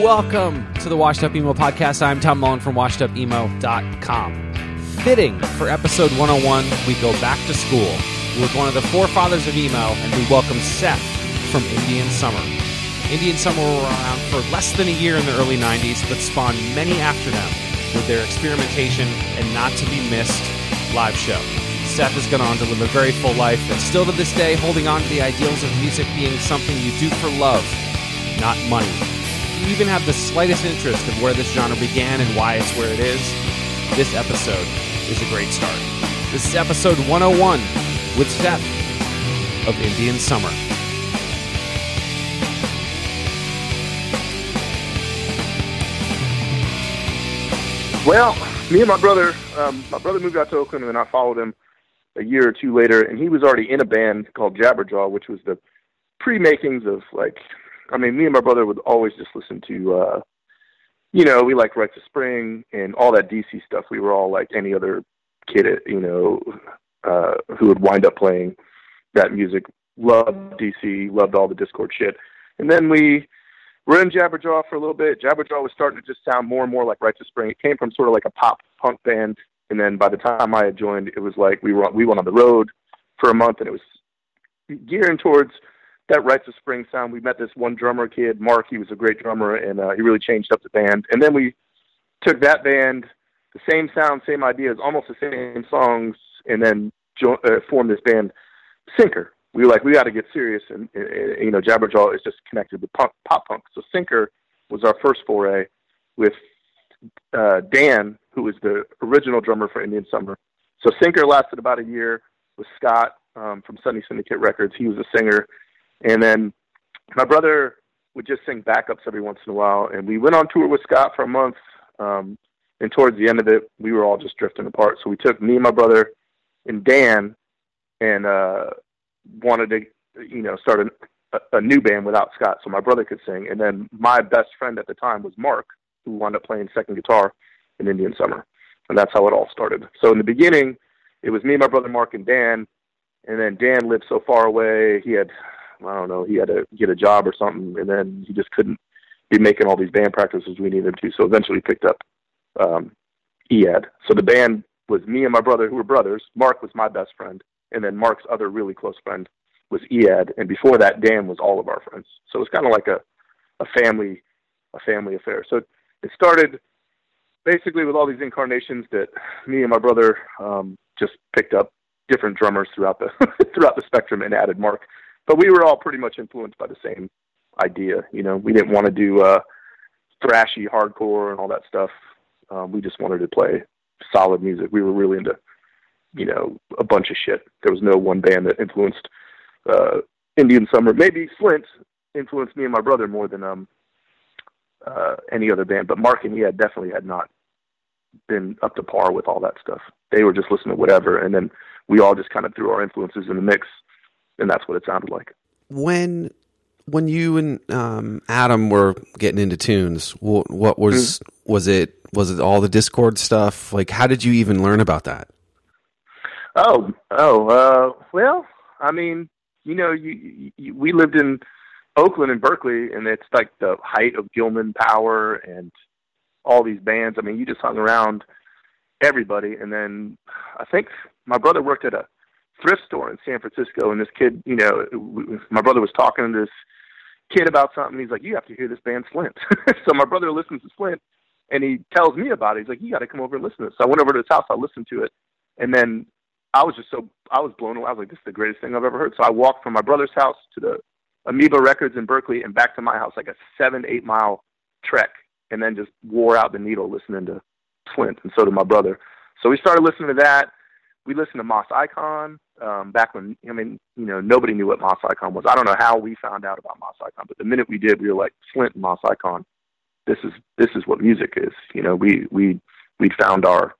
Welcome to the Washed Up Emo Podcast. I'm Tom Mullen from washedupemo.com. Fitting for episode 101, we go back to school with one of the forefathers of emo, and we welcome Seth from Indian Summer. Indian Summer were around for less than a year in the early 90s, but spawned many after them with their experimentation and not to be missed live show. Seth has gone on to live a very full life and still to this day holding on to the ideals of music being something you do for love, not money. Even have the slightest interest of where this genre began and why it's where it is, this episode is a great start. This is episode 101 with Seth of Indian Summer. Well, me and my brother, um, my brother moved out to Oakland, and I followed him a year or two later, and he was already in a band called Jabberjaw, which was the pre-makings of like, I mean, me and my brother would always just listen to, uh, you know, we liked Rites of Spring and all that DC stuff. We were all like any other kid, you know, uh, who would wind up playing that music. Loved DC, loved all the Dischord shit, and then we were in Jabberjaw for a little bit. Jabberjaw was starting to just sound more and more like Rites of Spring. It came from sort of like a pop punk band, and then by the time I had joined, it was like we were we went on the road for a month, and it was gearing towards that Rites of Spring sound. We met this one drummer kid, Mark. He was a great drummer, and uh, he really changed up the band. And then we took that band, the same sound, same ideas, almost the same songs, and then jo- uh, formed this band, Sinker. We were like, we got to get serious, and, and you know, Jabberjaw is just connected with punk, pop punk. So Sinker was our first foray with uh, Dan, who was the original drummer for Indian Summer. So Sinker lasted about a year with Scott um, from Sunny Syndicate Records. He was a singer, and then my brother would just sing backups every once in a while. And we went on tour with Scott for a month. Um, and towards the end of it, we were all just drifting apart. So we took me and my brother and Dan, and uh, wanted to, you know, start a, a new band without Scott, so my brother could sing. And then my best friend at the time was Mark, who wound up playing second guitar in Indian Summer, and that's how it all started. So in the beginning, it was me, my brother Mark, and Dan. And then Dan lived so far away, he had, I don't know, he had to get a job or something, and then he just couldn't be making all these band practices we needed him to. So eventually, he picked up um, EAD. So the band was me and my brother, who were brothers. Mark was my best friend, and then Mark's other really close friend was EAD, and before that, Dan was all of our friends. So it was kind of like a a family a family affair. So it started basically with all these incarnations that me and my brother um, just picked up different drummers throughout the throughout the spectrum and added Mark. But we were all pretty much influenced by the same idea. You know, we didn't want to do uh, thrashy hardcore and all that stuff. Um, we just wanted to play solid music. We were really into, you know, a bunch of shit. There was no one band that influenced uh, Indian Summer. Maybe Slint influenced me and my brother more than um, uh, any other band. But Mark and he had definitely had not been up to par with all that stuff. They were just listening to whatever, and then we all just kind of threw our influences in the mix, and that's what it sounded like. when when you and um, Adam were getting into tunes, what, what was was it was it all the Dischord stuff? Like, how did you even learn about that? Oh, oh, uh, well, I mean, you know, you, you, we lived in Oakland and Berkeley, and it's like the height of Gilman Power and all these bands. I mean, you just hung around everybody, and then I think my brother worked at a thrift store in San Francisco, and this kid, you know, my brother was talking to this kid about something. He's like, "You have to hear this band Slint." so my brother listens to Slint, and he tells me about it. He's like, "You got to come over and listen to it." So I went over to his house. I listened to it, and then I was just so I was blown away. I was like, "This is the greatest thing I've ever heard." So I walked from my brother's house to the Amoeba Records in Berkeley and back to my house, like a seven eight mile trek, and then just wore out the needle listening to Slint, and so did my brother. So we started listening to that. We listened to Moss Icon um, back when I mean, you know, nobody knew what Moss Icon was. I don't know how we found out about Moss Icon, but the minute we did, we were like Slint and Moss Icon. This is this is what music is. You know, we we we found our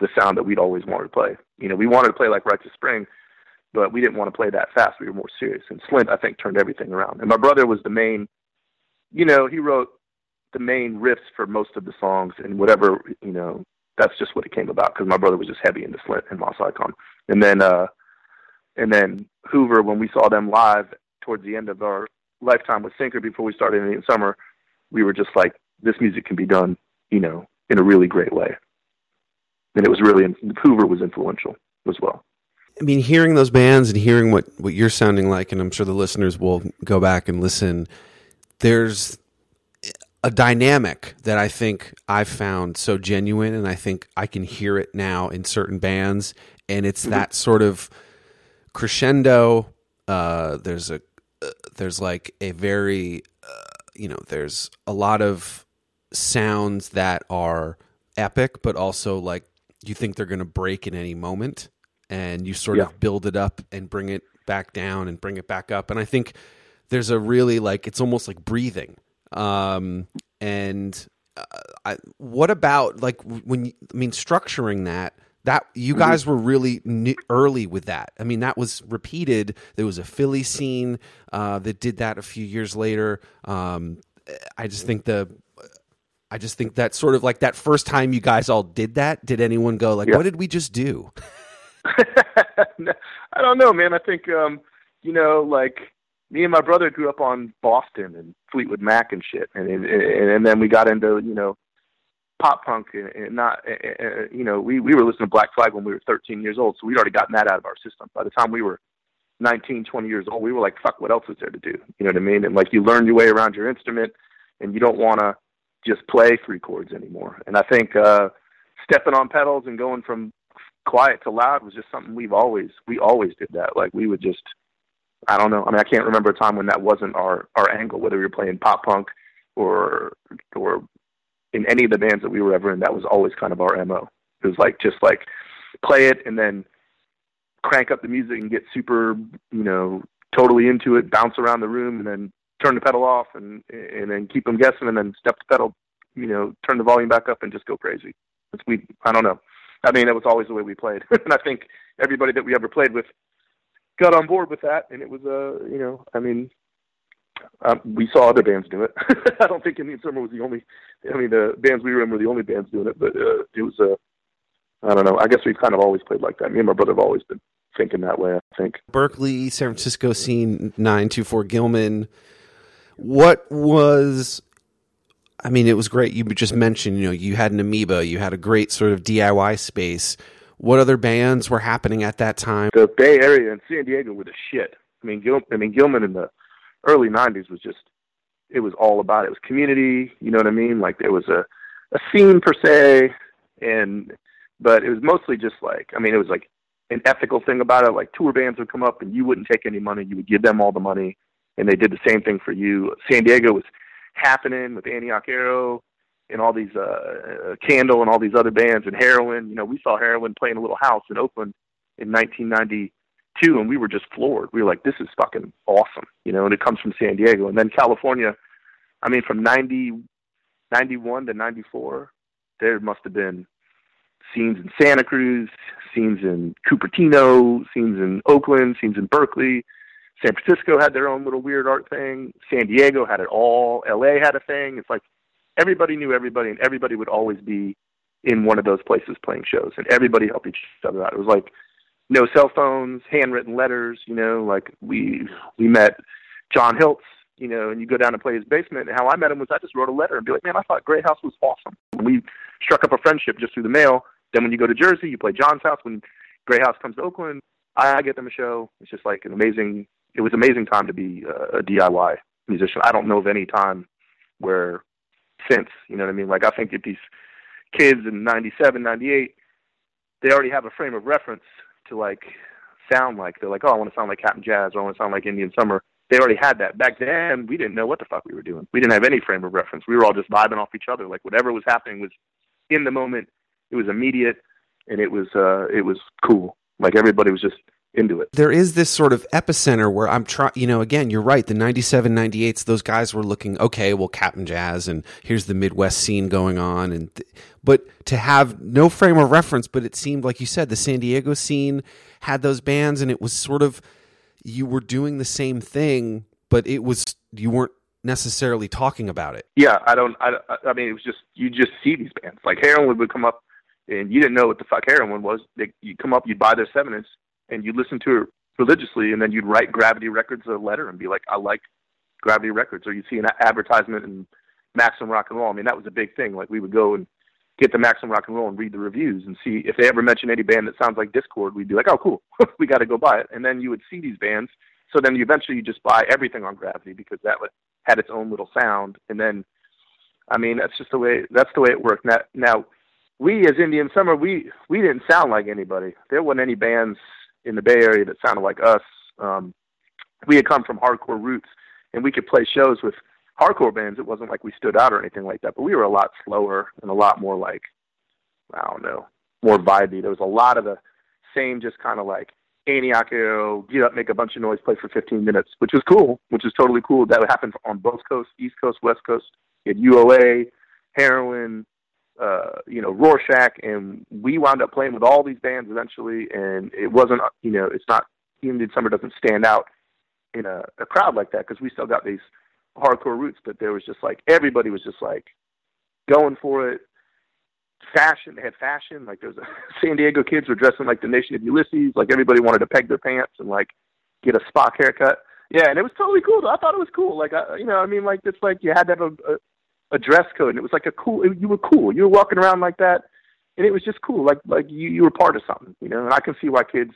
the sound that we'd always wanted to play. You know, we wanted to play like of Spring, but we didn't want to play that fast. We were more serious. And Slint, I think, turned everything around. And my brother was the main. You know, he wrote the main riffs for most of the songs and whatever you know that's just what it came about because my brother was just heavy into Slint and Moss Icon. And then, uh, and then Hoover, when we saw them live towards the end of our lifetime with Sinker before we started Indian Summer, we were just like, this music can be done, you know, in a really great way. And it was really, Hoover was influential as well. I mean, hearing those bands and hearing what, what you're sounding like, and I'm sure the listeners will go back and listen, there's a dynamic that I think I've found so genuine, and I think I can hear it now in certain bands, and it's mm-hmm. that sort of crescendo. Uh, there's a uh, there's like a very uh, you know there's a lot of sounds that are epic, but also like you think they're going to break in any moment, and you sort yeah. of build it up and bring it back down and bring it back up, and I think there's a really like it's almost like breathing um, and uh, I, what about like when you, I mean structuring that? That you mm-hmm. guys were really new, early with that. I mean, that was repeated. There was a Philly scene uh, that did that a few years later. Um, I just think the I just think that sort of like that first time you guys all did that, did anyone go like, yeah. "What did we just do?" I don't know, man. I think um, you know, like me and my brother grew up on Boston and Fleetwood Mac and shit, and and, and then we got into you know pop punk and, and not you know we we were listening to Black Flag when we were 13 years old, so we'd already gotten that out of our system. By the time we were 19, 20 years old, we were like, fuck, what else is there to do? You know what I mean? And like you learn your way around your instrument, and you don't want to just play three chords anymore. And I think uh stepping on pedals and going from quiet to loud was just something we've always we always did that. Like we would just I don't know. I mean, I can't remember a time when that wasn't our our angle. Whether we were playing pop punk or or in any of the bands that we were ever in, that was always kind of our mo. It was like just like play it and then crank up the music and get super, you know, totally into it, bounce around the room, and then turn the pedal off and and then keep them guessing, and then step the pedal, you know, turn the volume back up and just go crazy. It's we. I don't know. I mean, that was always the way we played, and I think everybody that we ever played with got on board with that, and it was a uh, you know, I mean, um, we saw other bands do it. I don't think Indian Summer was the only. I mean, the bands we were in were the only bands doing it, but uh, it was a. Uh, I don't know. I guess we've kind of always played like that. Me and my brother have always been thinking that way. I think Berkeley, San Francisco scene nine two four Gilman. What was I mean, it was great. You just mentioned, you know, you had an amoeba, you had a great sort of DIY space what other bands were happening at that time? The Bay Area and San Diego were the shit. I mean, Gil, I mean Gilman in the early '90s was just it was all about it. it was community. You know what I mean? Like there was a a scene per se, and but it was mostly just like I mean, it was like an ethical thing about it. Like tour bands would come up and you wouldn't take any money; you would give them all the money, and they did the same thing for you. San Diego was happening with Antioch Arrow and all these uh, uh, Candle and all these other bands and Heroin. You know, we saw Heroin playing a little house in Oakland in 1992, and we were just floored. We were like, "This is fucking awesome," you know. And it comes from San Diego, and then California. I mean, from 90, 91 to 94, there must have been scenes in Santa Cruz, scenes in Cupertino, scenes in Oakland, scenes in Berkeley. San Francisco had their own little weird art thing. San Diego had it all. LA had a thing. It's like everybody knew everybody, and everybody would always be in one of those places playing shows, and everybody helped each other out. It was like no cell phones, handwritten letters. You know, like we we met John Hiltz, you know, and you go down and play his basement. And how I met him was I just wrote a letter and be like, man, I thought Great House was awesome. We struck up a friendship just through the mail. Then when you go to Jersey, you play John's house. When Great House comes to Oakland, I, get them a show. It's just like an amazing. It was amazing time to be a, a DIY musician. I don't know of any time where since you know what I mean. Like I think that these kids in '97, '98, they already have a frame of reference to like sound like. They're like, oh, I want to sound like Cap'n Jazz, or I want to sound like Indian Summer. They already had that. Back then, we didn't know what the fuck we were doing. We didn't have any frame of reference. We were all just vibing off each other. Like whatever was happening was in the moment. It was immediate, and it was uh, it was cool. Like everybody was just into it. There is this sort of epicenter where I'm trying, you know, again, you're right. The 97, 98s, those guys were looking, okay, well, Cap'n Jazz, and here's the Midwest scene going on. and th- But to have no frame of reference, but it seemed, like you said, the San Diego scene had those bands, and it was sort of, you were doing the same thing, but it was, you weren't necessarily talking about it. Yeah, I don't, I, I mean, it was just, you just see these bands. Like Heroin would come up, and you didn't know what the fuck Heroin was. They, you come up, you'd buy their seven inch, and you'd listen to it religiously, and then you'd write Gravity Records a letter and be like, I like Gravity Records, or you'd see an advertisement in Maximum Rock and Roll. I mean, that was a big thing. Like we would go and get the Maximum Rock and Roll and read the reviews and see if they ever mention any band that sounds like Dischord. We'd be like, oh, cool, we got to go buy it. And then you would see these bands. So then you eventually you just buy everything on Gravity because that had its own little sound. And then, I mean, that's just the way that's the way it worked. Now, now we as Indian Summer, we we didn't sound like anybody. There wasn't any bands in the Bay Area that sounded like us. Um, we had come from hardcore roots, and we could play shows with hardcore bands. It wasn't like we stood out or anything like that, but we were a lot slower and a lot more like I don't know, more vibey. There was a lot of the same, just kind of like Aniak get up, make a bunch of noise, play for 15 minutes, which was cool, which is totally cool. That would happen on both coasts, East Coast, West Coast. You had UOA, Heroin, uh, you know, Rorschach, and we wound up playing with all these bands eventually. And it wasn't, you know, it's not Indian Summer doesn't stand out in a, a crowd like that because we still got these hardcore roots. But there was just like everybody was just like going for it. Fashion, they had fashion. Like there was a San Diego kids were dressing like the Nation of Ulysses. Like everybody wanted to peg their pants and like get a Spock haircut. Yeah, and it was totally cool. I thought it was cool. Like, I, you know, I mean, like it's like you had to have a, a a dress code, and it was like a cool. You were cool. You were walking around like that, and it was just cool. Like like you you were part of something, you know. And I can see why kids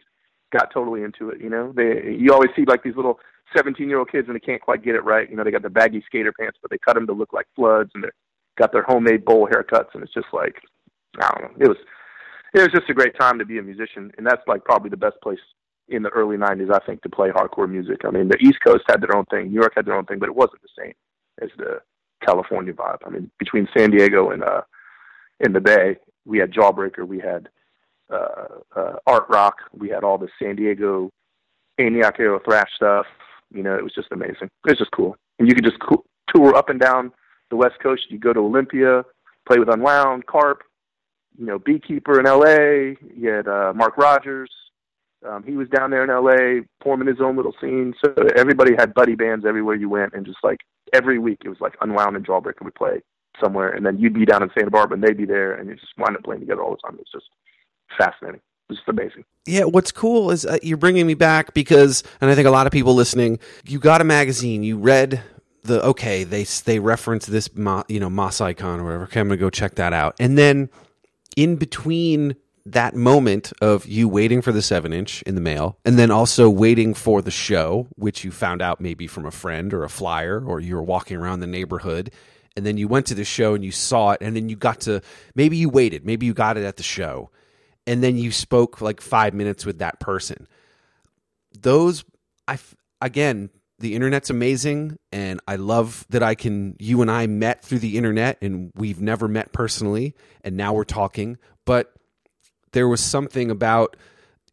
got totally into it. You know, they you always see like these little seventeen year old kids, and they can't quite get it right. You know, they got the baggy skater pants, but they cut them to look like floods, and they got their homemade bowl haircuts, and it's just like I don't know. It was it was just a great time to be a musician, and that's like probably the best place in the early '90s, I think, to play hardcore music. I mean, the East Coast had their own thing, New York had their own thing, but it wasn't the same as the California vibe. I mean, between San Diego and uh, in the Bay, we had Jawbreaker, we had uh, uh, Art Rock, we had all the San Diego Aniak thrash stuff. You know, it was just amazing. It was just cool, and you could just co- tour up and down the West Coast. You go to Olympia, play with Unwound, Karp, you know, Beekeeper in L.A. You had uh, Mark Rogers. Um, he was down there in L.A. forming his own little scene. So everybody had buddy bands everywhere you went, and just like every week it was like Unwound and Jawbreaker would play somewhere, and then you'd be down in Santa Barbara and they'd be there, and you just wind up playing together all the time. It was just fascinating. It was just amazing. Yeah, what's cool is uh, you're bringing me back because, and I think a lot of people listening, you got a magazine, you read the okay, they they reference this, you know, Moss icon or whatever. Okay, I'm gonna go check that out, and then in between that moment of you waiting for the seven inch in the mail and then also waiting for the show, which you found out maybe from a friend or a flyer or you were walking around the neighborhood and then you went to the show and you saw it and then you got to maybe you waited, maybe you got it at the show and then you spoke like five minutes with that person. Those, I again, the internet's amazing and I love that I can you and I met through the internet and we've never met personally and now we're talking, but there was something about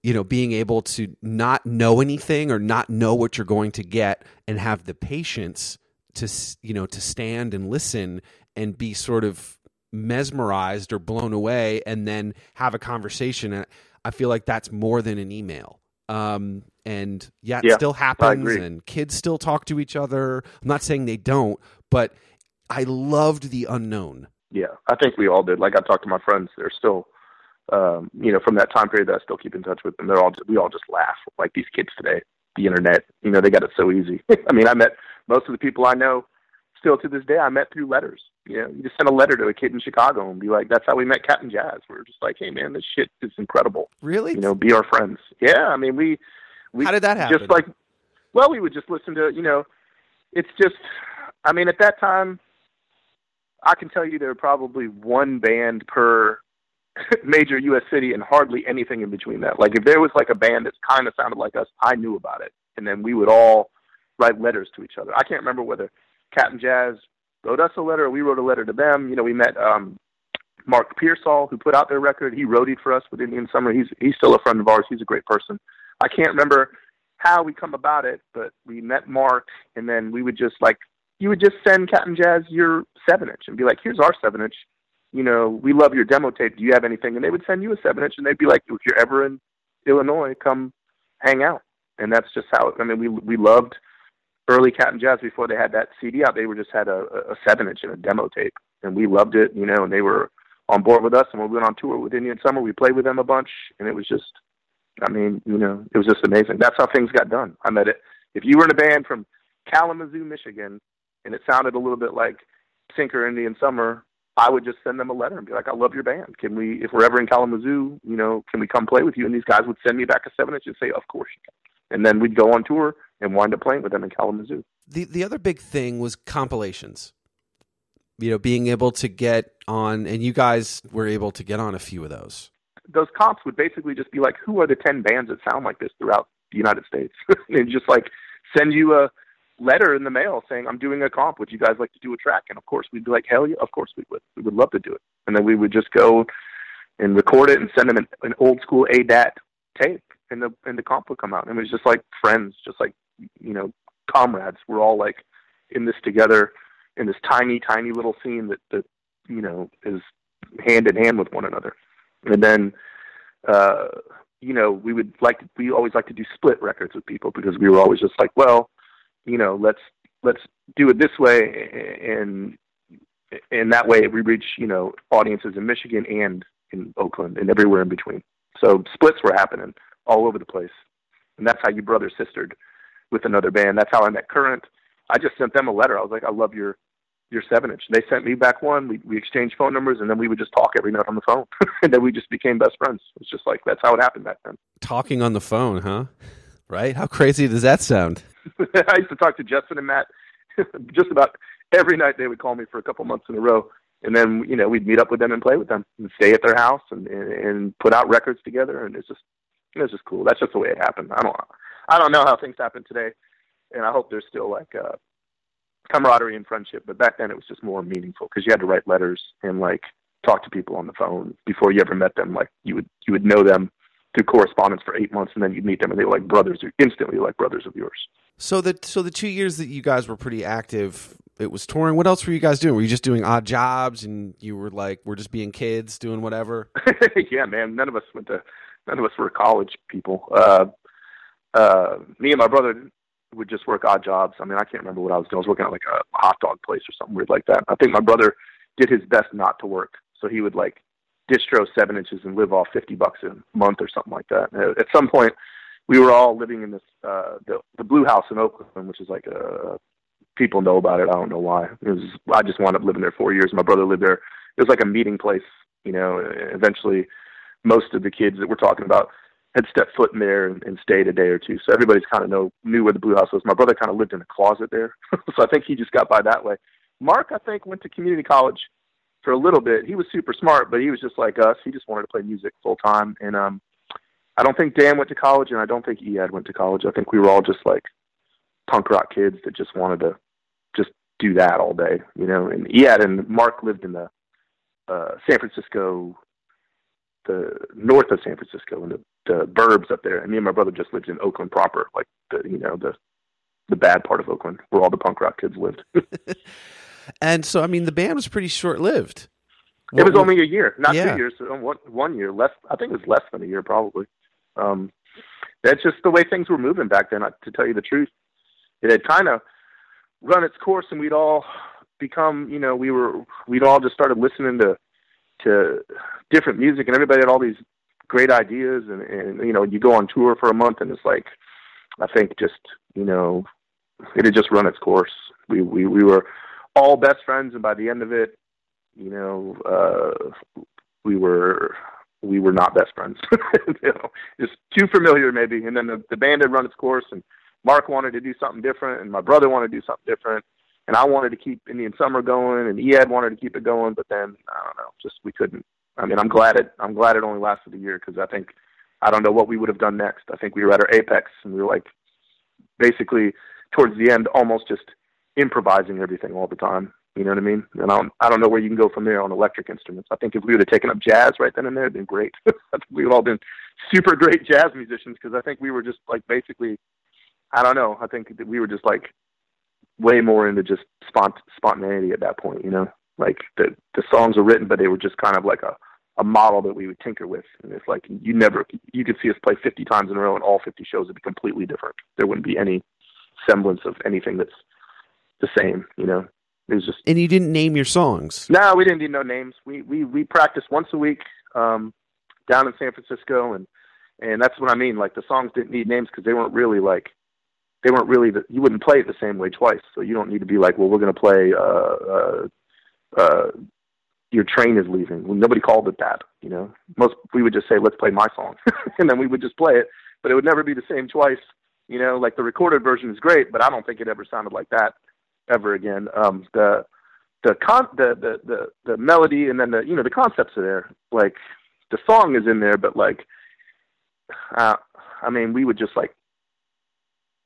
you know being able to not know anything or not know what you're going to get and have the patience to you know to stand and listen and be sort of mesmerized or blown away and then have a conversation and i feel like that's more than an email um, and yeah, it yeah, still happens and kids still talk to each other i'm not saying they don't but I loved the unknown. Yeah, I think we all did. Like I talked to my friends, they're still, um, you know, from that time period that I still keep in touch with, and they're all we all just laugh like these kids today. The internet, you know, they got it so easy. I mean, I met most of the people I know still to this day. I met through letters. You know, you just send a letter to a kid in Chicago and be like, "That's how we met Cap'n Jazz." We're just like, "Hey, man, this shit is incredible." Really? You know, be our friends. Yeah, I mean, we we How did that happen? just like, well, we would just listen to, you know, it's just, I mean, at that time, I can tell you there were probably one band per major U.S. city and hardly anything in between that. Like if there was like a band that kind of sounded like us, I knew about it, and then we would all write letters to each other. I can't remember whether Cap'n Jazz wrote us a letter or we wrote a letter to them. You know, we met um, Mark Pearsall, who put out their record. He roadied for us with Indian Summer. He's he's still a friend of ours. He's a great person. I can't remember how we come about it, but we met Mark, and then we would just like you would just send Cap'n Jazz your seven inch and be like, "Here's our seven inch. You know, we love your demo tape. Do you have anything?" And they would send you a seven inch, and they'd be like, "If you're ever in Illinois, come hang out." And that's just how. I mean, we we loved early Cap'n Jazz before they had that CD out. They were just had a, a seven inch and a demo tape, and we loved it. You know, and they were on board with us. And when we went on tour with Indian Summer, we played with them a bunch, and it was just. I mean, you know, it was just amazing. That's how things got done. I met it. If you were in a band from Kalamazoo, Michigan, and it sounded a little bit like Sinker Indian Summer, I would just send them a letter and be like, I love your band. Can we, if we're ever in Kalamazoo, you know, can we come play with you? And these guys would send me back a seven inch and say, Of course you can. And then we'd go on tour and wind up playing with them in Kalamazoo. The the other big thing was compilations. You know, being able to get on, and you guys were able to get on a few of those. Those comps would basically just be like, Who are the 10 bands that sound like this throughout the United States? and just like send you a, letter in the mail saying, I'm doing a comp. Would you guys like to do a track? And of course, we'd be like, hell yeah, of course we would. We would love to do it. And then we would just go and record it and send them an, an old school ADAT tape, and the and the comp would come out. And it was just like friends, just like you know, comrades. We're all like in this together in this tiny, tiny little scene that that you know is hand in hand with one another. And then, uh, you know, we would like to, we always like to do split records with people because we were always just like, well, you know, let's let's do it this way, and and that way we reach you know audiences in Michigan and in Oakland and everywhere in between. So splits were happening all over the place, and that's how you brother sistered with another band. That's how I met Current. I just sent them a letter. I was like, I love your your seven inch. They sent me back one. We we exchanged phone numbers, and then we would just talk every night on the phone, and then we just became best friends. It's just like that's how it happened back then. Talking on the phone, huh? Right? How crazy does that sound? I used to talk to Justin and Matt just about every night. They would call me for a couple months in a row, and then you know we'd meet up with them and play with them and stay at their house and and, and put out records together. And it's just it's just cool. That's just the way it happened. I don't I don't know how things happen today, and I hope there's still like uh, camaraderie and friendship. But back then it was just more meaningful because you had to write letters and like talk to people on the phone before you ever met them. Like you would you would know them through correspondence for eight months, and then you'd meet them, and they were like brothers, instantly like brothers of yours. So the so the two years that you guys were pretty active, it was touring. What else were you guys doing? Were you just doing odd jobs, and you were like, we're just being kids, doing whatever? yeah, man. None of us went to, none of us were college people. Uh, uh, me and my brother would just work odd jobs. I mean, I can't remember what I was doing. I was working at like a hot dog place or something weird like that. I think my brother did his best not to work, so he would like distro seven inches and live off fifty bucks a month or something like that. At some point, we were all living in this uh, the the Blue House in Oakland, which is like a people know about it. I don't know why. It was I just wound up living there four years. My brother lived there. It was like a meeting place. You know, eventually, most of the kids that we're talking about had stepped foot in there and, and stayed a day or two. So everybody's kind of know knew where the Blue House was. My brother kind of lived in a closet there, so I think he just got by that way. Mark, I think, went to community college for a little bit. He was super smart, but he was just like us. He just wanted to play music full time. And um, I don't think Dan went to college, and I don't think Ead went to college. I think we were all just like punk rock kids that just wanted to just do that all day, you know. And Ead and Mark lived in the uh, San Francisco, the north of San Francisco, in the, the burbs up there. And me and my brother just lived in Oakland proper, like the you know the the bad part of Oakland, where all the punk rock kids lived. and so, I mean, the band was pretty short lived. It was only a year, not Yeah. two years. uh, One, one year, less. I think it was less than a year, probably. Um, that's just the way things were moving back then. uh, To tell you the truth, it had kind of run its course, and we'd all become, you know, we were we'd all just started listening to to different music, and everybody had all these great ideas, and and you know, you go on tour for a month, and it's like, I think just you know, it had just run its course. We we we were all best friends, and by the end of it, you know, uh, we were we were not best friends. you know, just too familiar maybe. And then the, the band had run its course, and Mark wanted to do something different, and my brother wanted to do something different, and I wanted to keep Indian Summer going, and Ead wanted to keep it going, but then I don't know, just we couldn't. I mean, I'm glad it. I'm glad it only lasted a year because I think I don't know what we would have done next. I think we were at our apex, and we were like basically towards the end, almost just improvising everything all the time. You know what I mean? And I don't, I don't know where you can go from there on electric instruments. I think if we would have taken up jazz right then and there, it'd been great. we would all been super great jazz musicians because I think we were just like basically, I don't know. I think that we were just like way more into just spont- spontaneity at that point. You know, like the the songs were written, but they were just kind of like a a model that we would tinker with. And it's like you never, you could see us play 50 times in a row, and all 50 shows would be completely different. There wouldn't be any semblance of anything that's the same. You know, it was just. And you didn't name your songs. No, we didn't need no names. We we we practiced once a week um, down in San Francisco, and and that's what I mean. Like the songs didn't need names because they weren't really like they weren't really the, you wouldn't play it the same way twice. So you don't need to be like, well, we're going to play. Uh, uh, uh, your train is leaving. Well, nobody called it that, you know. Most we would just say, let's play my song, and then we would just play it. But it would never be the same twice, you know. Like the recorded version is great, but I don't think it ever sounded like that ever again. Um, the the con the, the the the melody and then the you know the concepts are there. Like the song is in there, but like, uh, I mean, we would just like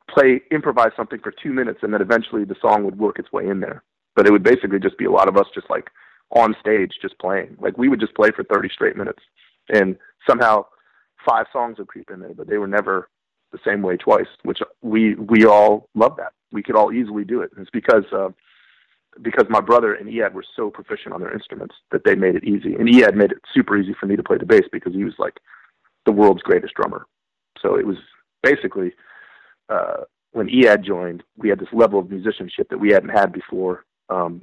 play improvise something for two minutes, and then eventually the song would work its way in there. But it would basically just be a lot of us just like on stage just playing. Like we would just play for 30 straight minutes, and somehow five songs would creep in there, but they were never the same way twice. Which we we all love that. We could all easily do it. It's because uh, because my brother and Ead were so proficient on their instruments that they made it easy. And Ead made it super easy for me to play the bass because he was like the world's greatest drummer. So it was basically uh, when Ead joined, we had this level of musicianship that we hadn't had before. Um,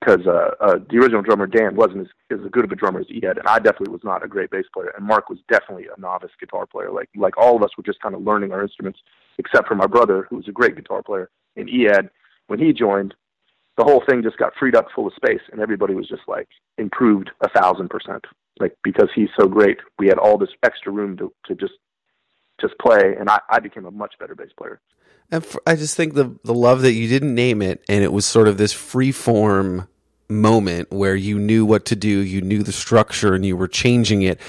because uh, uh, the original drummer Dan wasn't as, as good of a drummer as Ead, and I definitely was not a great bass player, and Mark was definitely a novice guitar player. Like like all of us were just kind of learning our instruments, except for my brother, who was a great guitar player. And Ead, when he joined, the whole thing just got freed up full of space, and everybody was just like improved a thousand percent. Like because he's so great, we had all this extra room to to just just play, and I, I became a much better bass player. And for, I just think the the love that you didn't name it, and it was sort of this free form moment where you knew what to do, you knew the structure, and you were changing it.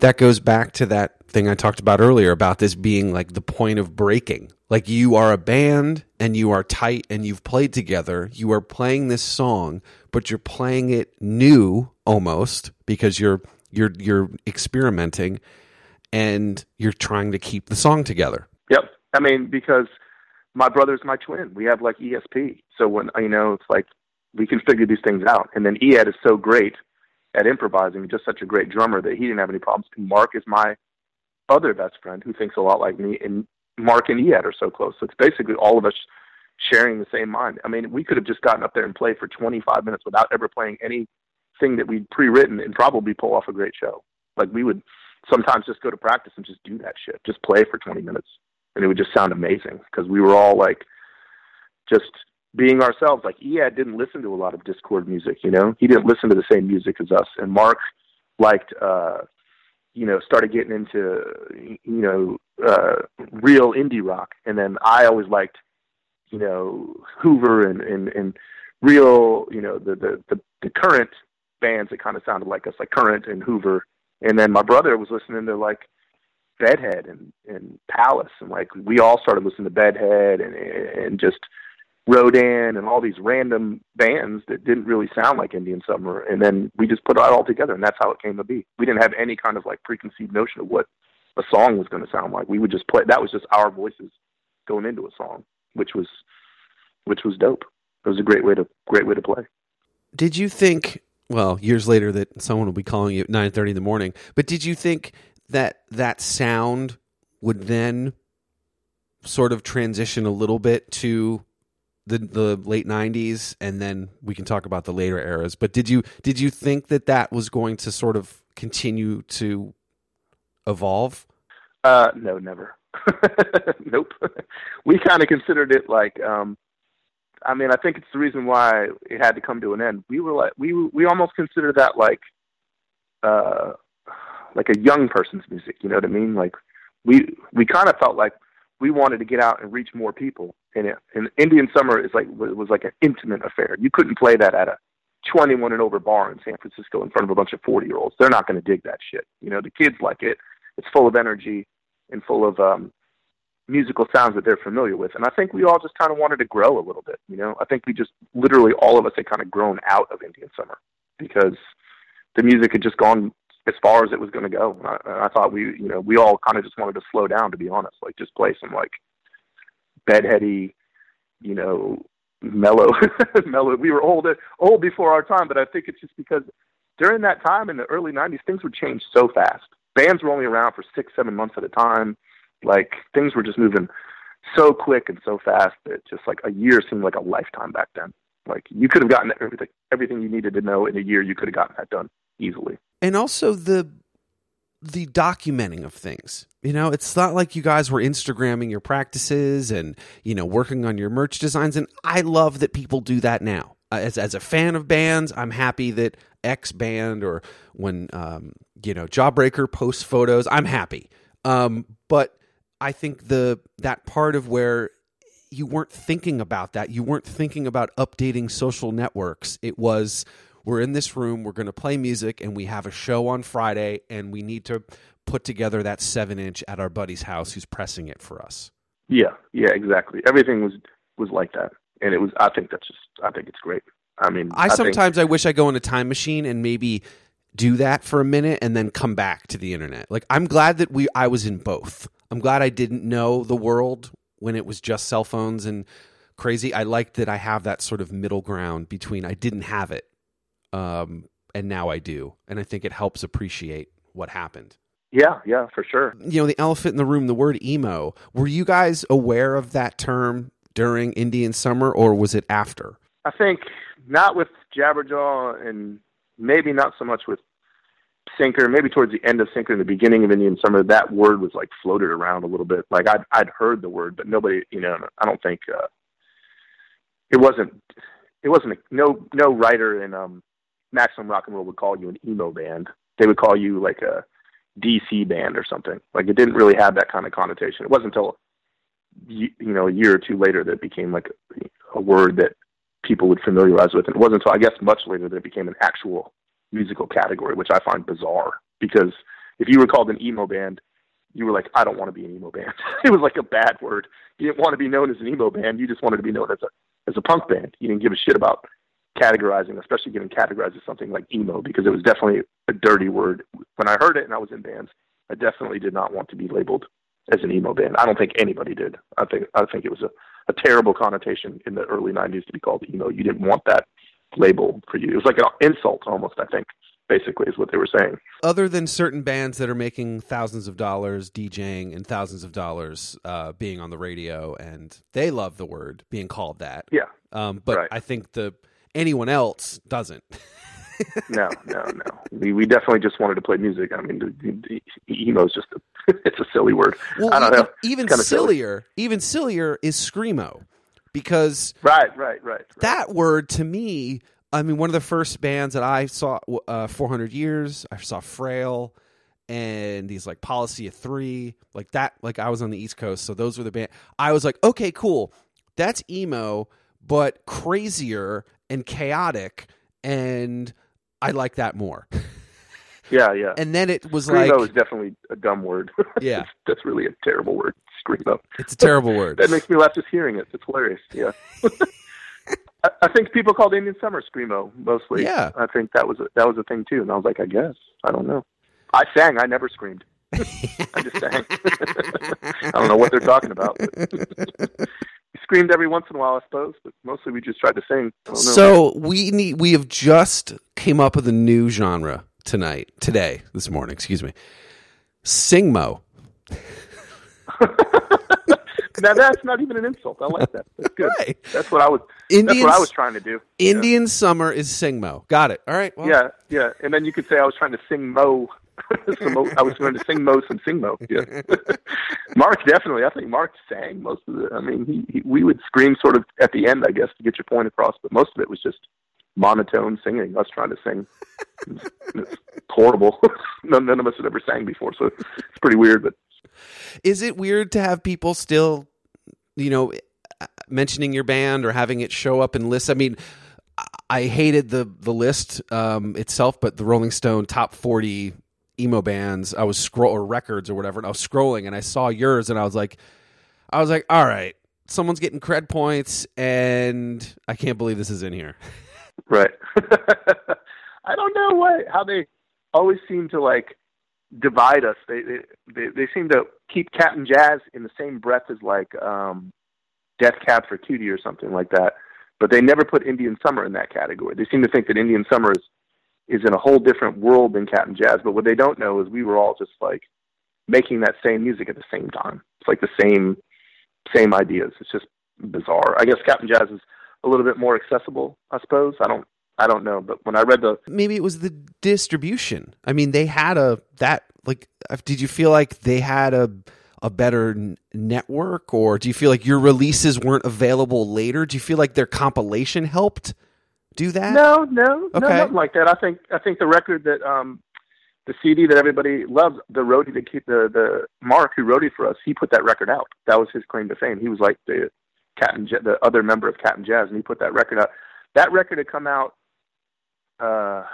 That goes back to that thing I talked about earlier about this being like the point of breaking. Like you are a band and you are tight and you've played together. You are playing this song, but you're playing it new almost because you're you're you're experimenting and you're trying to keep the song together. Yep. I mean, because my brother's my twin. We have like ESP. So when you know, it's like we can figure these things out. And then Ead is so great at improvising, just such a great drummer that he didn't have any problems. And Mark is my other best friend who thinks a lot like me, and Mark and Ead are so close. So it's basically all of us sharing the same mind. I mean, we could have just gotten up there and played for 25 minutes without ever playing anything that we'd pre-written and probably pull off a great show. Like we would sometimes just go to practice and just do that shit, just play for 20 minutes, and it would just sound amazing because we were all like just being ourselves. Like Ead didn't listen to a lot of Dischord music, you know. He didn't listen to the same music as us. And Mark liked uh you know, started getting into you know, uh real indie rock. And then I always liked, you know, Hoover and and, and real, you know, the, the the the current bands that kind of sounded like us, like Current and Hoover. And then my brother was listening to like Bedhead and and Palace and like we all started listening to Bedhead and and just Rodan and all these random bands that didn't really sound like Indian Summer, and then we just put it all together, and that's how it came to be. We didn't have any kind of like preconceived notion of what a song was going to sound like. We would just play. That was just our voices going into a song, which was which was dope. It was a great way to great way to play. Did you think? Well, years later, that someone will be calling you at nine thirty in the morning. But did you think that that sound would then sort of transition a little bit to the the late '90s, and then we can talk about the later eras. But did you did you think that that was going to sort of continue to evolve? Uh, no, never. nope. we kind of considered it like, um, I mean, I think it's the reason why it had to come to an end. We were like, we we almost considered that like, uh, like a young person's music. You know what I mean? Like, we we kind of felt like we wanted to get out and reach more people. And it, and Indian Summer is like it was like an intimate affair. You couldn't play that at a 21 and over bar in San Francisco in front of a bunch of 40 year olds. They're not going to dig that shit. You know, the kids like it. It's full of energy and full of um, musical sounds that they're familiar with. And I think we all just kind of wanted to grow a little bit. You know, I think we just literally all of us had kind of grown out of Indian Summer because the music had just gone as far as it was going to go. And I, and I thought we, you know, we all kind of just wanted to slow down, to be honest, like just play some like bedheady, you know, mellow, mellow. We were old, old before our time, but I think it's just because during that time in the early '90s, things would change so fast. Bands were only around for six, seven months at a time. Like things were just moving so quick and so fast that just like a year seemed like a lifetime back then. Like you could have gotten everything, everything you needed to know in a year. You could have gotten that done easily. And also the the documenting of things. You know, it's not like you guys were Instagramming your practices and, you know, working on your merch designs. And I love that people do that now. Uh, as, as a fan of bands, I'm happy that X band or when, um, you know, Jawbreaker posts photos, I'm happy. Um, but I think the, that part of where you weren't thinking about that, you weren't thinking about updating social networks. It was, we're in this room, we're going to play music, and we have a show on Friday, and we need to put together that seven inch at our buddy's house who's pressing it for us. Yeah, yeah, exactly. Everything was was like that, and it was. I think that's just. I think it's great. I mean, I, I sometimes think, I wish I go in a time machine and maybe do that for a minute and then come back to the internet. Like I'm glad that we I was in both. I'm glad I didn't know the world when it was just cell phones and crazy. I like that I have that sort of middle ground between I didn't have it um, and now I do, and I think it helps appreciate what happened. Yeah, yeah, for sure. You know, the elephant in the room, the word emo. Were you guys aware of that term during Indian Summer, or was it after? I think not with Jabberjaw, and maybe not so much with Sinker. Maybe towards the end of Sinker, and the beginning of Indian Summer, that word was like floated around a little bit. Like I'd I'd heard the word, but nobody, you know, I don't think uh, it wasn't. It wasn't a, no no writer in um Maximum Rock and Roll would call you an emo band. They would call you like a DC band or something. Like it didn't really have that kind of connotation. It wasn't until you know a year or two later that it became like a, a word that people would familiarize with. And it wasn't until I guess much later that it became an actual musical category, which I find bizarre because if you were called an emo band, you were like, I don't want to be an emo band. it was like a bad word. You didn't want to be known as an emo band. You just wanted to be known as a as a punk band. You didn't give a shit about categorizing, especially getting categorized as something like emo, because it was definitely a dirty word. When I heard it and I was in bands, I definitely did not want to be labeled as an emo band. I don't think anybody did. I think I think it was a, a terrible connotation in the early '90s to be called emo. You didn't want that label for you. It was like an insult almost. I think basically is what they were saying. Other than certain bands that are making thousands of dollars DJing and thousands of dollars uh, being on the radio, and they love the word being called that. Yeah. Um, but Right. I think the anyone else doesn't. no, no, no. We we definitely just wanted to play music. I mean, the, the, emo is just a, it's a silly word. Well, I don't even, know. even Kinda silly. sillier, even sillier is screamo, because Right, right, right. right. that word to me, I mean, one of the first bands that I saw, uh, 400 Years, I saw Frail, and these like Policy of Three, like that. Like I was on the East Coast, so those were the band. I was like, okay, cool, that's emo, but crazier and chaotic, and I like that more. Yeah, yeah. and then it was Screamo like, is definitely a dumb word. Yeah. That's really a terrible word. Screamo. it's a terrible word. That makes me laugh just hearing it. It's hilarious. Yeah. I, I think people called Indian Summer Screamo mostly. Yeah. I think that was a, that was a thing too. And I was like, I guess. I don't know. I sang. I never screamed. I just sang. I don't know what they're talking about. we screamed every once in a while, I suppose, but mostly we just tried to sing. I don't know. So we need we have just came up with a new genre tonight, today, this morning, excuse me. Singmo. now that's not even an insult. I like that. That's good. Right. That's what I was. Indians, that's what I was trying to do. Indian summer is sing mo. Got it. All right. Well, Yeah, yeah. And then you could say I was trying to sing Mo. some I was trying to sing Mo some sing Mo. Yeah. Mark definitely. I think Mark sang most of it. I mean, he, he we would scream sort of at the end, I guess, to get your point across. But most of it was just monotone singing. Us trying to sing. It's, it's horrible. none, none of us had ever sang before, so it's pretty weird. But Is it weird to have people still, you know, mentioning your band or having it show up in lists? I mean, I- hated the the list um, itself, but the Rolling Stone top forty emo bands. I was scroll or records or whatever, and I was scrolling and I saw yours, and I was like, I was like, all right, someone's getting cred points, and I can't believe this is in here. Right. I don't know why how they always seem to like divide us. They they they, seem to keep Cap'n Jazz in the same breath as like um Death Cab for Cutie or something like that. But they never put Indian Summer in that category. They seem to think that Indian Summer is is in a whole different world than Cap'n Jazz. But what they don't know is we were all just like making that same music at the same time. It's like the same same ideas. It's just bizarre. I guess Cap'n Jazz is a little bit more accessible, I suppose. I don't I don't know, but when I read the Maybe it was the distribution. I mean, they had a that like. Did you feel like they had a a better n- network, or do you feel like your releases weren't available later? Do you feel like their compilation helped do that? no, no, no, nothing like that. I think I think the record that um the CD that everybody loves, the roadie that keep the the Mark who wrote it for us, he put that record out. That was his claim to fame. He was like the Captain, Ja- the other member of Cap'n Jazz, and he put that record out. That record had come out uh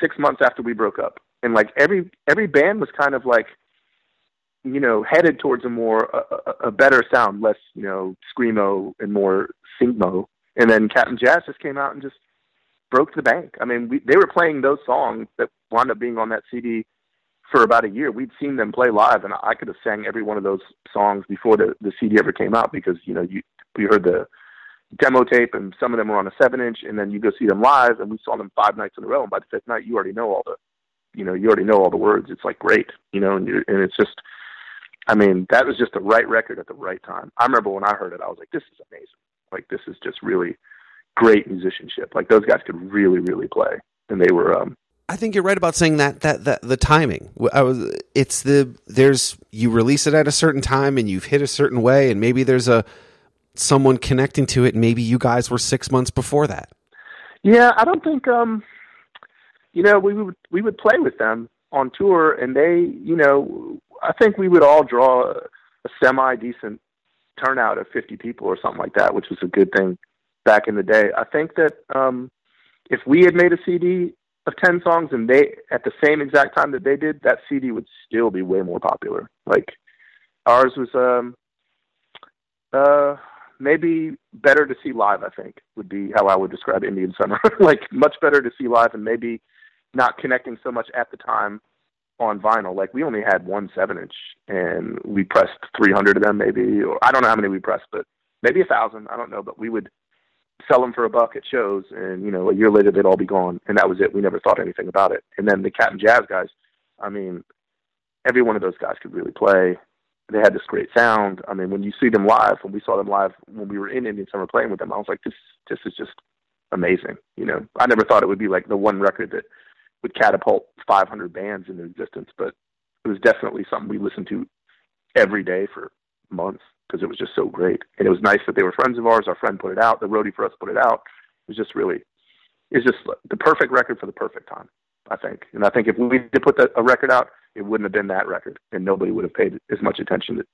six months after we broke up, and like every every band was kind of like you know headed towards a more a, a, better sound, less you know screamo and more singmo. And then Cap'n Jazz just came out and just broke the bank. I mean, we, they were playing those songs that wound up being on that CD for about a year. We'd seen them play live, and I could have sang every one of those songs before the the CD ever came out because you know you we heard the demo tape, and some of them were on a seven inch, and then you go see them live, and we saw them five nights in a row. And by the fifth night, you already know all the, you know, you already know all the words. It's like great, you know, and you're, and it's just, I mean, that was just the right record at the right time. I remember when I heard it, I was like, this is amazing. Like this is just really great musicianship. Like those guys could really, really play, and they were, um, I think you're right about saying that that that the timing. I was it's the there's you release it at a certain time and you've hit a certain way and maybe there's a someone connecting to it maybe you guys were 6 months before that. Yeah, I don't think um you know, we would we would play with them on tour and they, you know, I think we would all draw a, a semi decent turnout of 50 people or something like that, which was a good thing back in the day. I think that um if we had made a CD of 10 songs and they at the same exact time that they did, that CD would still be way more popular. Like ours was um uh maybe better to see live, I think, would be how I would describe Indian Summer. like much better to see live and maybe not connecting so much at the time on vinyl. Like we only had one seven inch and we pressed 300 of them maybe, or I don't know how many we pressed, but maybe a thousand. I don't know, but we would sell them for a buck at shows and, you know, a year later they'd all be gone. And that was it. We never thought anything about it. And then the Cap'n Jazz guys, I mean, every one of those guys could really play they had this great sound. I mean, when you see them live, when we saw them live when we were in Indian Summer playing with them, I was like, this this is just amazing. You know, I never thought it would be like the one record that would catapult 500 bands into existence, but it was definitely something we listened to every day for months because it was just so great. And it was nice that they were friends of ours. Our friend put it out. The roadie for us put it out. It was just really, it's just the perfect record for the perfect time, I think. And I think if we did put that, a record out, it wouldn't have been that record, and nobody would have paid as much attention to,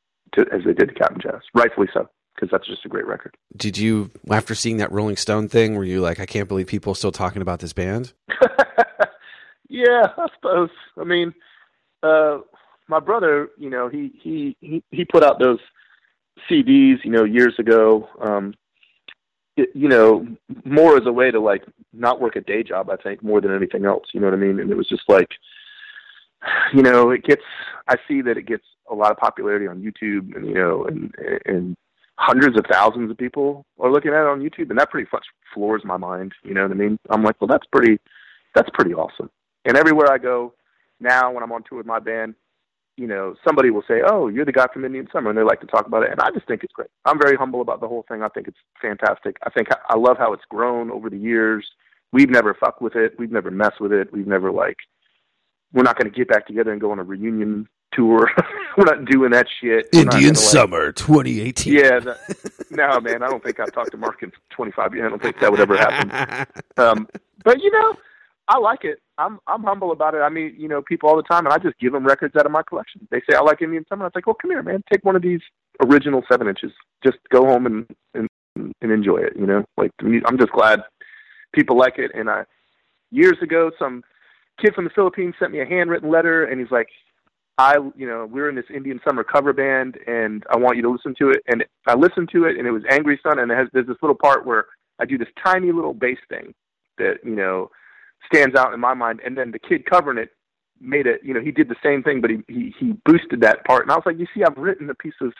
to as they did to Cap'n Jazz. Rightfully so, because that's just a great record. Did you after seeing that Rolling Stone thing were you like I can't believe people are still talking about this band? yeah, I suppose. I mean, uh, my brother, you know, he he he he put out those CDs, you know, years ago. Um, it, you know, more as a way to like not work a day job. I think more than anything else. You know what I mean? And it was just like, you know, it gets. I see that it gets a lot of popularity on YouTube, and you know, and and hundreds of thousands of people are looking at it on YouTube, and that pretty much floors my mind. You know what I mean? I'm like, well, that's pretty, that's pretty awesome. And everywhere I go now, when I'm on tour with my band, you know, somebody will say, "Oh, you're the guy from Indian Summer," and they like to talk about it, and I just think it's great. I'm very humble about the whole thing. I think it's fantastic. I think I love how it's grown over the years. We've never fucked with it. We've never messed with it. We've never like. We're not going to get back together and go on a reunion tour. we're not doing that shit. Indian gonna, like- Summer 2018. Yeah, that, no, man. I don't think I've talked to Mark in 25 years. I don't think that would ever happen. Um, but you know, I like it. I'm I'm humble about it. I mean, you know, people all the time, and I just give them records out of my collection. They say I like Indian Summer. I was like, well, come here, man. Take one of these original seven inches. Just go home and and, and enjoy it. You know, like I'm just glad people like it. And I years ago, some kid from the Philippines sent me a handwritten letter, and he's like, I, you know, we're in this Indian Summer cover band, and I want you to listen to it. And I listened to it, and it was Angry Son, and it has there's this little part where I do this tiny little bass thing that you know stands out in my mind. And then the kid covering it made it, you know, he did the same thing, but he he, he boosted that part. And I was like, you see, I've written a piece of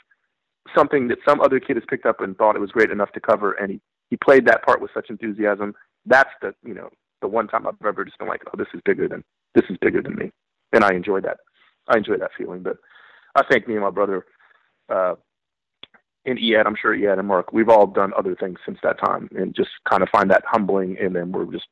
something that some other kid has picked up and thought it was great enough to cover, and he he played that part with such enthusiasm. That's the you know the one time I've ever just been like, oh, this is bigger than this is bigger than me, and I enjoy that. I enjoy that feeling. But I think me and my brother, uh, and Ed, I'm sure Ed and Mark, we've all done other things since that time, and just kind of find that humbling. And then we're just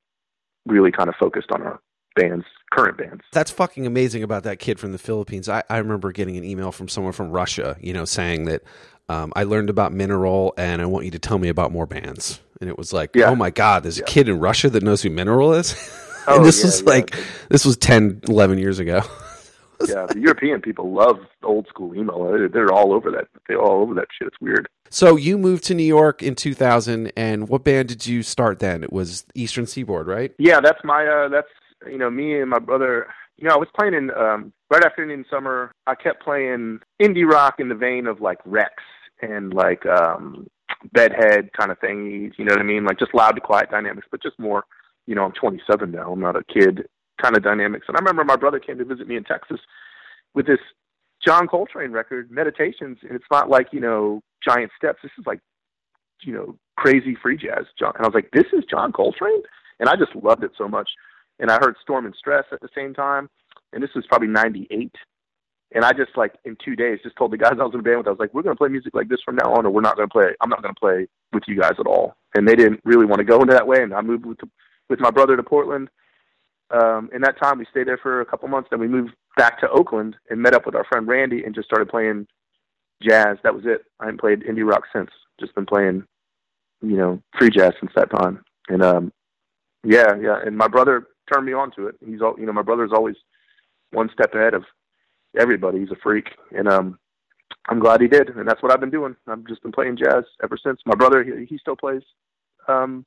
really kind of focused on our bands, current bands. That's fucking amazing about that kid from the Philippines. I, I remember getting an email from someone from Russia, you know, saying that um, I learned about Mineral and I want you to tell me about more bands. And it was like, Yeah. oh my God, there's Yeah. a kid in Russia that knows who Mineral is? Oh, this yeah, was like, this was 10, 11 years ago. yeah, the European people love old school emo. They're, they're all over that. They're all over that shit. It's weird. So you moved to New York in 2000, and what band did you start then? It was Eastern Seaboard, right? Yeah, that's my uh that's you know, me and my brother you know, I was playing in um right after Indian Summer, I kept playing indie rock in the vein of like Rex and like um bedhead kind of thing, you know what I mean? Like just loud to quiet dynamics, but just more, you know, I'm twenty seven now, I'm not a kid kind of dynamics. And I remember my brother came to visit me in Texas with this John Coltrane record, Meditations, and it's not like, you know, giant steps. This is like you know, crazy free jazz. John, and I was like, this is John Coltrane, and I just loved it so much. And I heard Storm and Stress at the same time, and this was probably '98. And I just like in two days just told the guys I was in a band with, I was like, we're going to play music like this from now on, or we're not going to play. I'm not going to play with you guys at all. And they didn't really want to go into that way. And I moved with with my brother to Portland. Um, in that time, we stayed there for a couple months. Then we moved back to Oakland and met up with our friend Randy and just started playing jazz. That was it. I haven't played indie rock since. Just been playing you know, free jazz since that time. And um yeah, yeah. And my brother turned me on to it. He's all you know, my brother's always one step ahead of everybody. He's a freak. And um I'm glad he did. And that's what I've been doing. I've just been playing jazz ever since. My brother he, he still plays um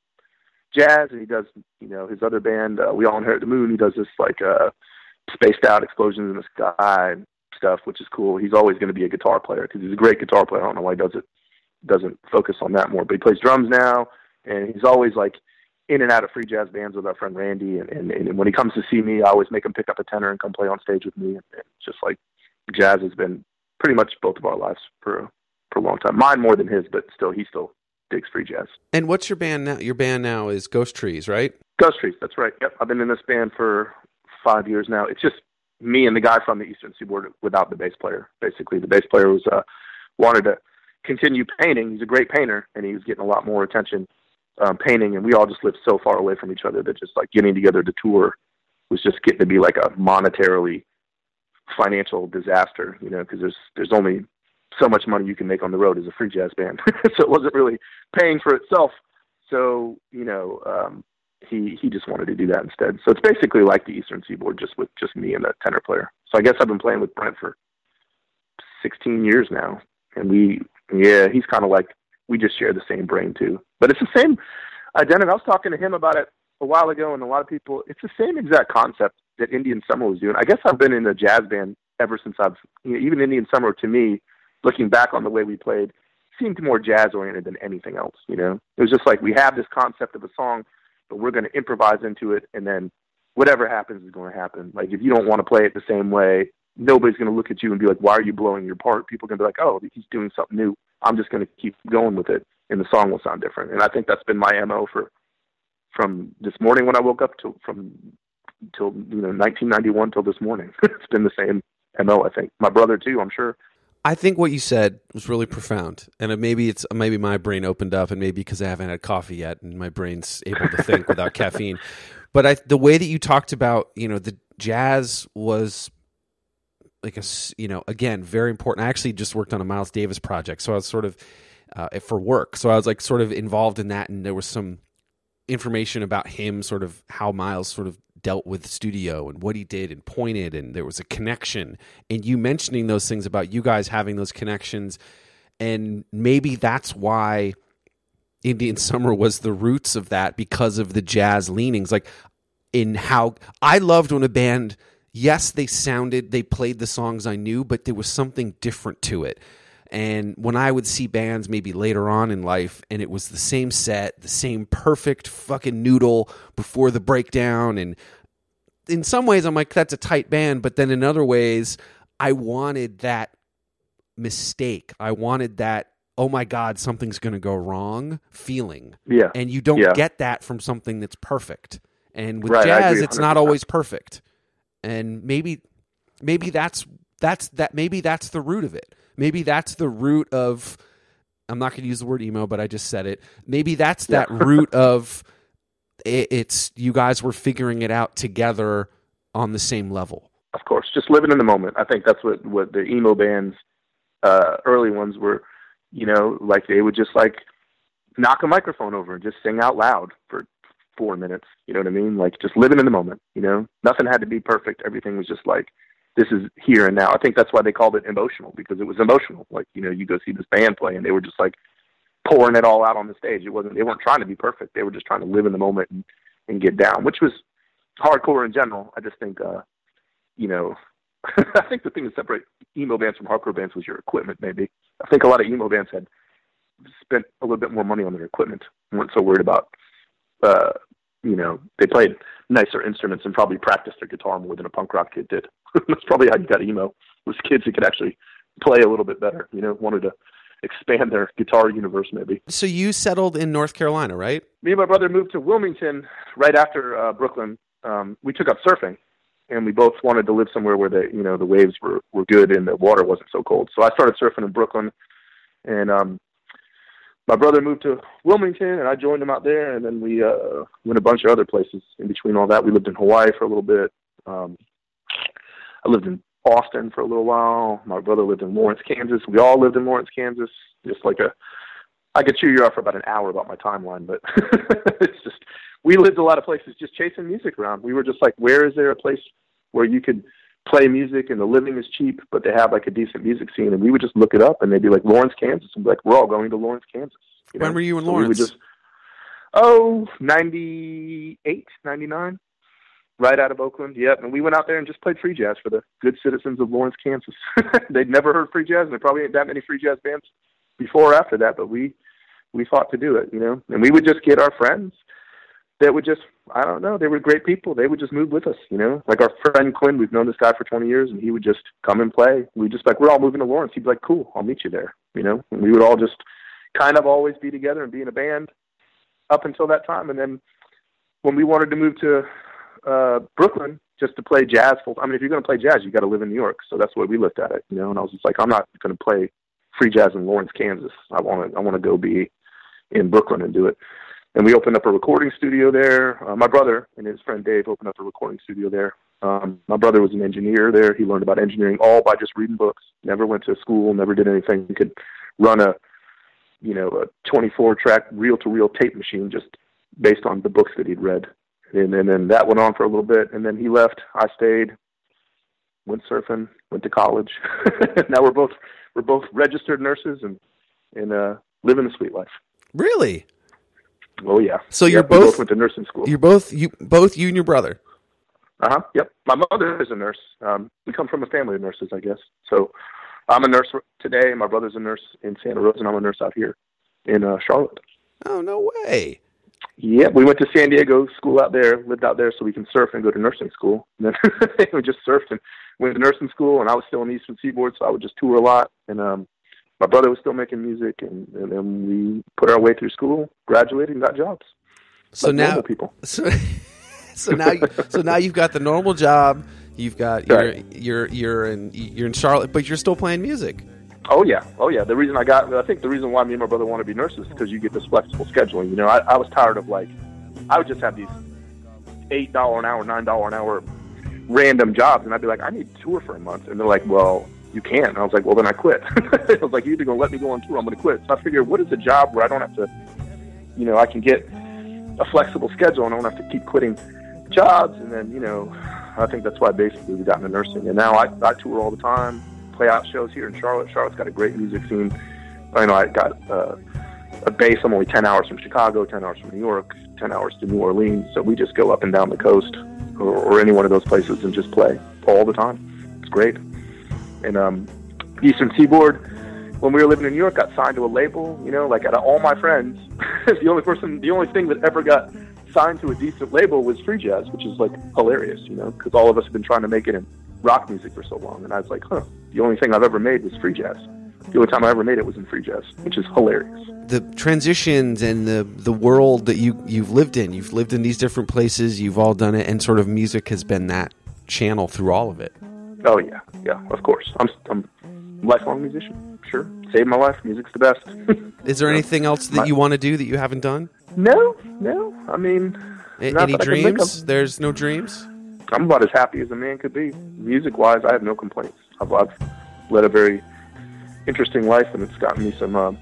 jazz and he does, you know, his other band, uh, We All Inherit the Moon, he does this like uh spaced out explosions in the sky stuff, which is cool. He's always going to be a guitar player because he's a great guitar player. I don't know why he does it doesn't focus on that more. But he plays drums now, and he's always like in and out of free jazz bands with our friend Randy. And, and, and when he comes to see me, I always make him pick up a tenor and come play on stage with me. And, and just like jazz has been pretty much both of our lives for for a long time. Mine more than his, but still, he still digs free jazz. And what's your band now? Your band now is Ghost Trees, right? Ghost Trees, that's right. Yep, I've been in this band for five years now. It's just me and the guy from the Eastern Seaboard without the bass player. Basically, the bass player was uh, wanted to continue painting. He's a great painter, and he was getting a lot more attention um, painting. And we all just lived so far away from each other that just like getting together to tour was just getting to be like a monetarily financial disaster. You know, because there's there's only so much money you can make on the road as a free jazz band, so it wasn't really paying for itself. So you know, um, he he just wanted to do that instead. So it's basically like the Eastern Seaboard, just with just me and a tenor player. So I guess I've been playing with Brent for 16 years now, and we yeah, he's kind of like we just share the same brain too. But it's the same uh, identity. I was talking to him about it a while ago, and a lot of people. It's the same exact concept that Indian Summer was doing. I guess I've been in a jazz band ever since I've you know, even Indian Summer to me, looking back on the way we played, seemed more jazz oriented than anything else. You know, it was just like we have this concept of a song, but we're going to improvise into it, and then whatever happens is going to happen. Like if you don't want to play it the same way, nobody's going to look at you and be like, "Why are you blowing your part?" People are going to be like, "Oh, he's doing something new. I'm just going to keep going with it, and the song will sound different." And I think that's been my mo for from this morning when I woke up to from till you know 1991 till this morning. it's been the same mo. I think my brother too. I'm sure. I think what you said was really profound, and maybe it's maybe my brain opened up, and maybe because I haven't had coffee yet, and my brain's able to think without caffeine. But I, the way that you talked about, you know, the jazz was like a, you know, again, very important. I actually just worked on a Miles Davis project, so I was sort of uh, for work, so I was like sort of involved in that, and there was some information about him, sort of how Miles sort of dealt with studio and what he did and pointed, and there was a connection. And you mentioning those things about you guys having those connections, and maybe that's why Indian Summer was the roots of that because of the jazz leanings. Like in how I loved when a band, yes, they sounded, they played the songs I knew, but there was something different to it. And when I would see bands maybe later on in life and it was the same set, the same perfect fucking noodle before the breakdown, and in some ways I'm like, that's a tight band, but then in other ways, I wanted that mistake. I wanted that, oh my God, something's going to go wrong feeling. Yeah. And you don't Yeah. get that from something that's perfect. And with Right, jazz, it's not always perfect. And maybe, maybe that's that's that. Maybe that's the root of it. Maybe that's the root of. I'm not going to use the word emo, but I just said it. Maybe that's that root of. It, it's you guys were figuring it out together on the same level. of course, just living in the moment. I think that's what what the emo bands, uh, early ones were. You know, like they would just like knock a microphone over and just sing out loud for four minutes. You know what I mean? Like just living in the moment. You know, nothing had to be perfect. Everything was just like this is here and now. I think that's why they called it emotional because it was emotional. Like you know, you go see this band play and they were just like pouring it all out on the stage. It wasn't. They weren't trying to be perfect. They were just trying to live in the moment and, and get down, which was hardcore in general. I just think. uh you know, I think the thing that separates emo bands from hardcore bands was your equipment. Maybe I think a lot of emo bands had spent a little bit more money on their equipment, weren't so worried about, uh, you know, they played nicer instruments and probably practiced their guitar more than a punk rock kid did. That's probably how you got emo was kids who could actually play a little bit better. You know, wanted to expand their guitar universe maybe. So you settled in North Carolina, right? me and my brother moved to Wilmington right after uh, Brooklyn. Um, we took up surfing, and we both wanted to live somewhere where the you know the waves were were good and the water wasn't so cold. So I started surfing in Brooklyn, and um, my brother moved to Wilmington, and I joined him out there. And then we uh, went a bunch of other places in between all that. We lived in Hawaii for a little bit. Um, I lived in Austin for a little while. My brother lived in Lawrence, Kansas. We all lived in Lawrence, Kansas. Just like a I could chew you out for about an hour about my timeline, but it's just we lived a lot of places just chasing music around. We were just like, where is there a place where you could play music and the living is cheap, but they have like a decent music scene? And we would just look it up, and they'd be like Lawrence, Kansas, and be like, we're all going to Lawrence, Kansas. You When were you in So we would Lawrence? just oh, 98, 99, right out of Oakland. Yep. And we went out there and just played free jazz for the good citizens of Lawrence, Kansas. They'd never heard free jazz, and there probably ain't that many free jazz bands before or after that, but we we fought to do it, you know. And we would just get our friends that would just I don't know, they were great people. They would just move with us, you know. Like our friend Quinn, we've known this guy for twenty years and he would just come and play. We just like we're all moving to Lawrence. He'd be like, Cool, I'll meet you there, you know. And we would all just kind of always be together and be in a band up until that time and then when we wanted to move to uh Brooklyn just to play jazz full I mean if you're gonna play jazz you gotta live in New York. So that's the way we looked at it, you know, and I was just like, I'm not gonna play free jazz in Lawrence, Kansas. I wanna I wanna go be in Brooklyn and do it. And we opened up a recording studio there. Uh, my brother and his friend Dave opened up a recording studio there. Um, my brother was an engineer there. He learned about engineering all by just reading books. Never went to school. Never did anything. He could run a, you know, a 24 track reel to reel tape machine just based on the books that he'd read. And, and then that went on for a little bit. And then he left. I stayed. Went surfing. Went to college. now we're both we're both registered nurses and and uh, living the sweet life. Really? Oh yeah. So you're Yep, we both- went to nursing school. You're both you both you and your brother. Uh huh. Yep. My mother is a nurse. Um, we come from a family of nurses, I guess. So I'm a nurse today. My brother's a nurse in Santa Rosa, and I'm a nurse out here in uh, Charlotte. Oh no way. Yeah, we went to San Diego, school out there, lived out there so we can surf and go to nursing school. And then we just surfed and went to nursing school, and I was still in the Eastern Seaboard, so I would just tour a lot. And um, my brother was still making music, and, and then we put our way through school, graduated, and got jobs. So like now people. so so now so now you've got the normal job. You've got you're you're you're in you're in Charlotte, but you're still playing music. Oh yeah, oh yeah. The reason I got, I think the reason why me and my brother want to be nurses is because you get this flexible scheduling. You know, I, I was tired of like, I would just have these eight dollar an hour, nine dollar an hour random jobs, and I'd be like, I need to tour for a month, and they're like, well, you can't. And I was like, well, then I quit. I was like, you're either gonna let me go on tour, I'm gonna quit. So I figured, what is a job where I don't have to, you know, I can get a flexible schedule and I don't have to keep quitting jobs, and then you know, I think that's why basically we got into nursing, and now I, I tour all the time play out shows here in Charlotte. Charlotte's got a great music scene. I know I got uh, a base. I'm only 10 hours from Chicago, 10 hours from New York, 10 hours to New Orleans. So we just go up and down the coast or, or any one of those places and just play all the time. It's great. And um, Eastern Seaboard, when we were living in New York, got signed to a label. You know, like out of all my friends, the only person, the only thing that ever got signed to a decent label was free jazz, which is like hilarious. You know, because all of us have been trying to make it in rock music for so long, and I was like, huh. The only thing I've ever made was free jazz. The only time I ever made it was in free jazz, which is hilarious. The transitions and the the world that you you've lived in. You've lived in these different places. You've all done it, and sort of music has been that channel through all of it. Oh yeah, yeah, of course. I'm I'm a lifelong musician. Sure, saved my life. Music's the best. Is there anything else that you want to do that you haven't done? no, no. I mean, A- any that I can think dreams? There's no dreams. I'm about as happy as a man could be. Music wise, I have no complaints. I've, I've led a very interesting life, and it's gotten me some, uh,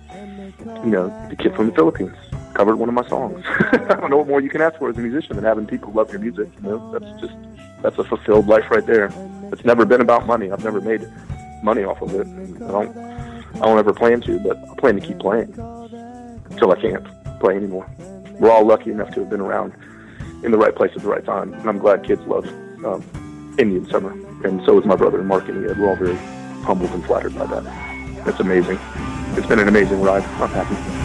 you know, the kid from the Philippines covered one of my songs. I don't know what more you can ask for as a musician than having people love your music. You know, that's just that's a fulfilled life right there. It's never been about money. I've never made money off of it. I don't. I don't ever plan to, but I plan to keep playing until I can't play anymore. We're all lucky enough to have been around in the right place at the right time, and I'm glad kids love um, Indian Summer, and so is my brother Mark and Ed. We're all very humbled and flattered by that. It's amazing. It's been an amazing ride. I'm happy.